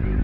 Thank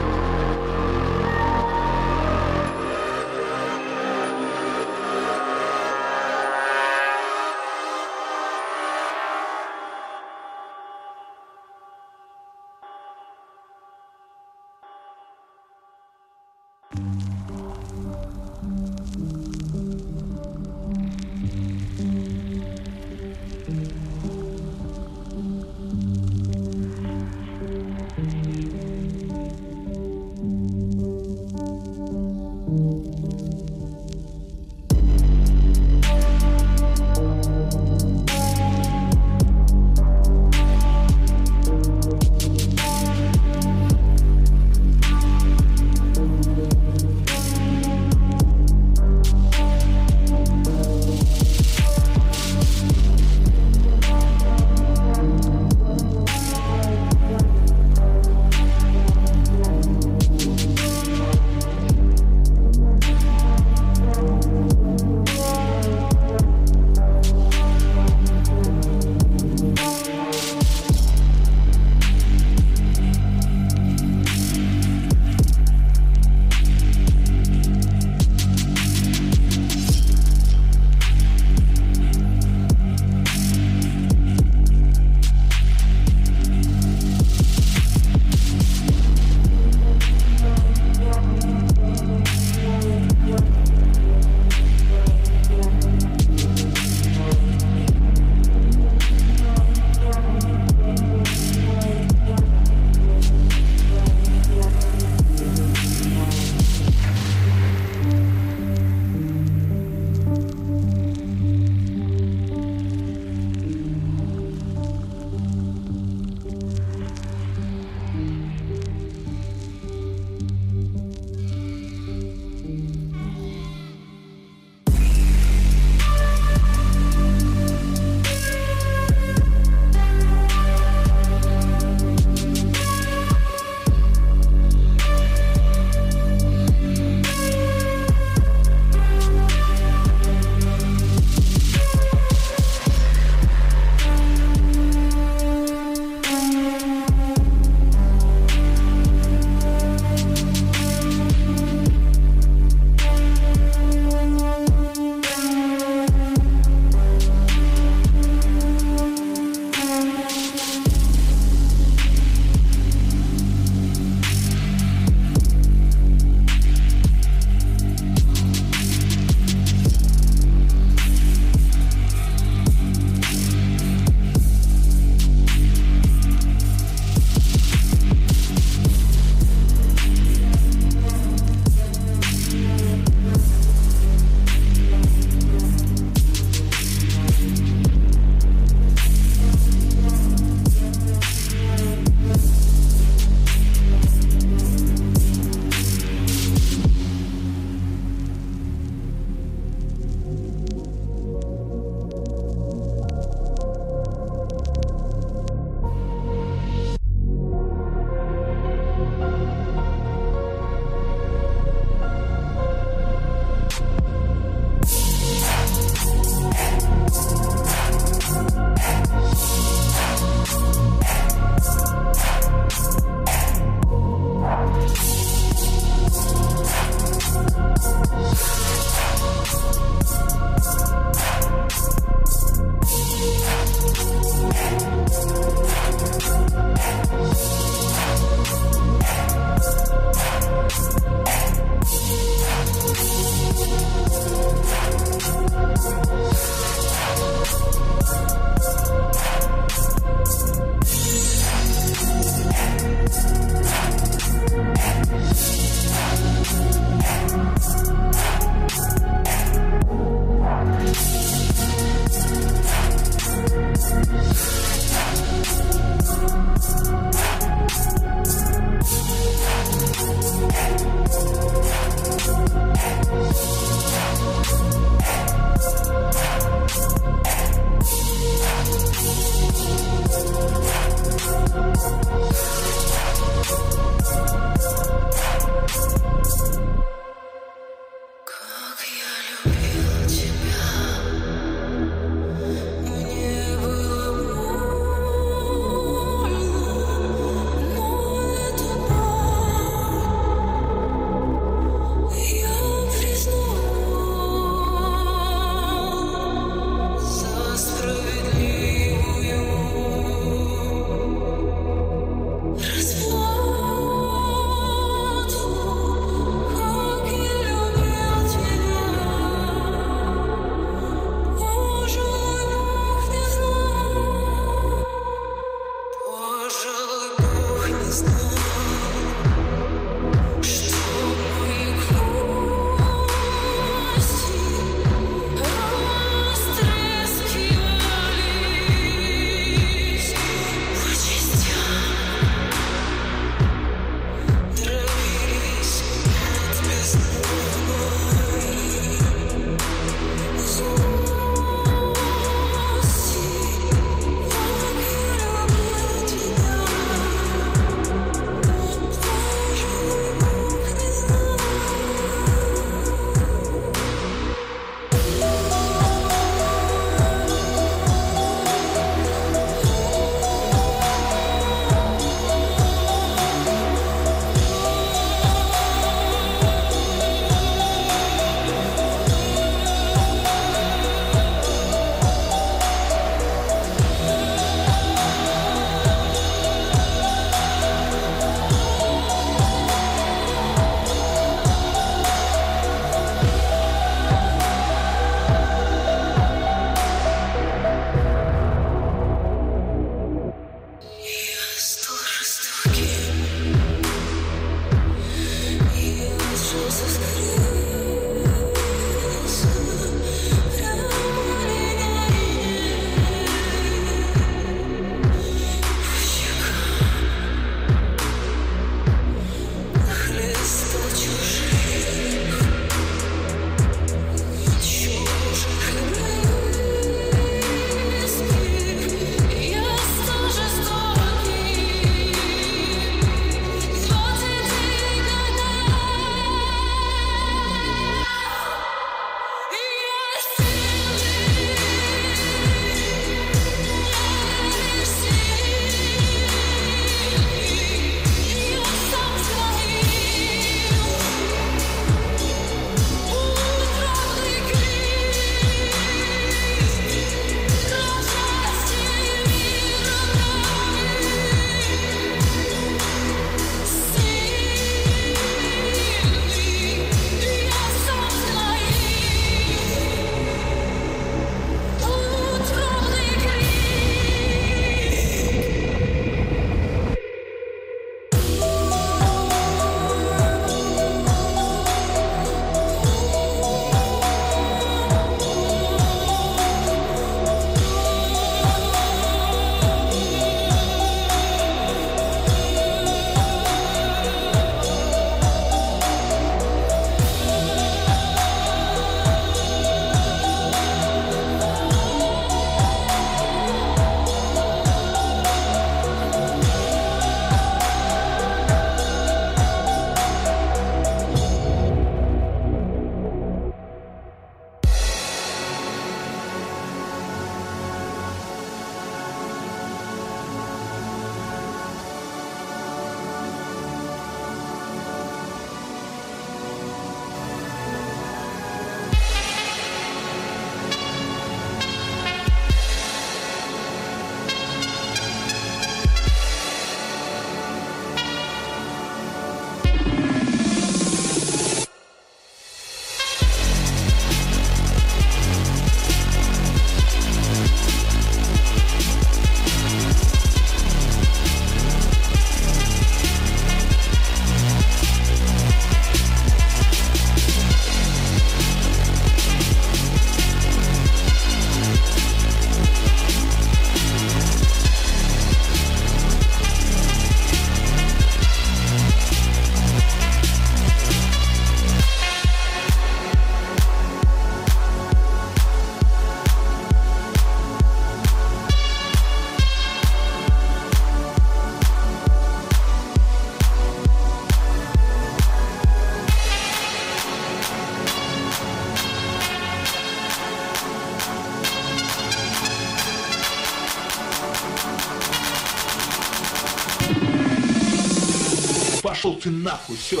Ты нахуй, все.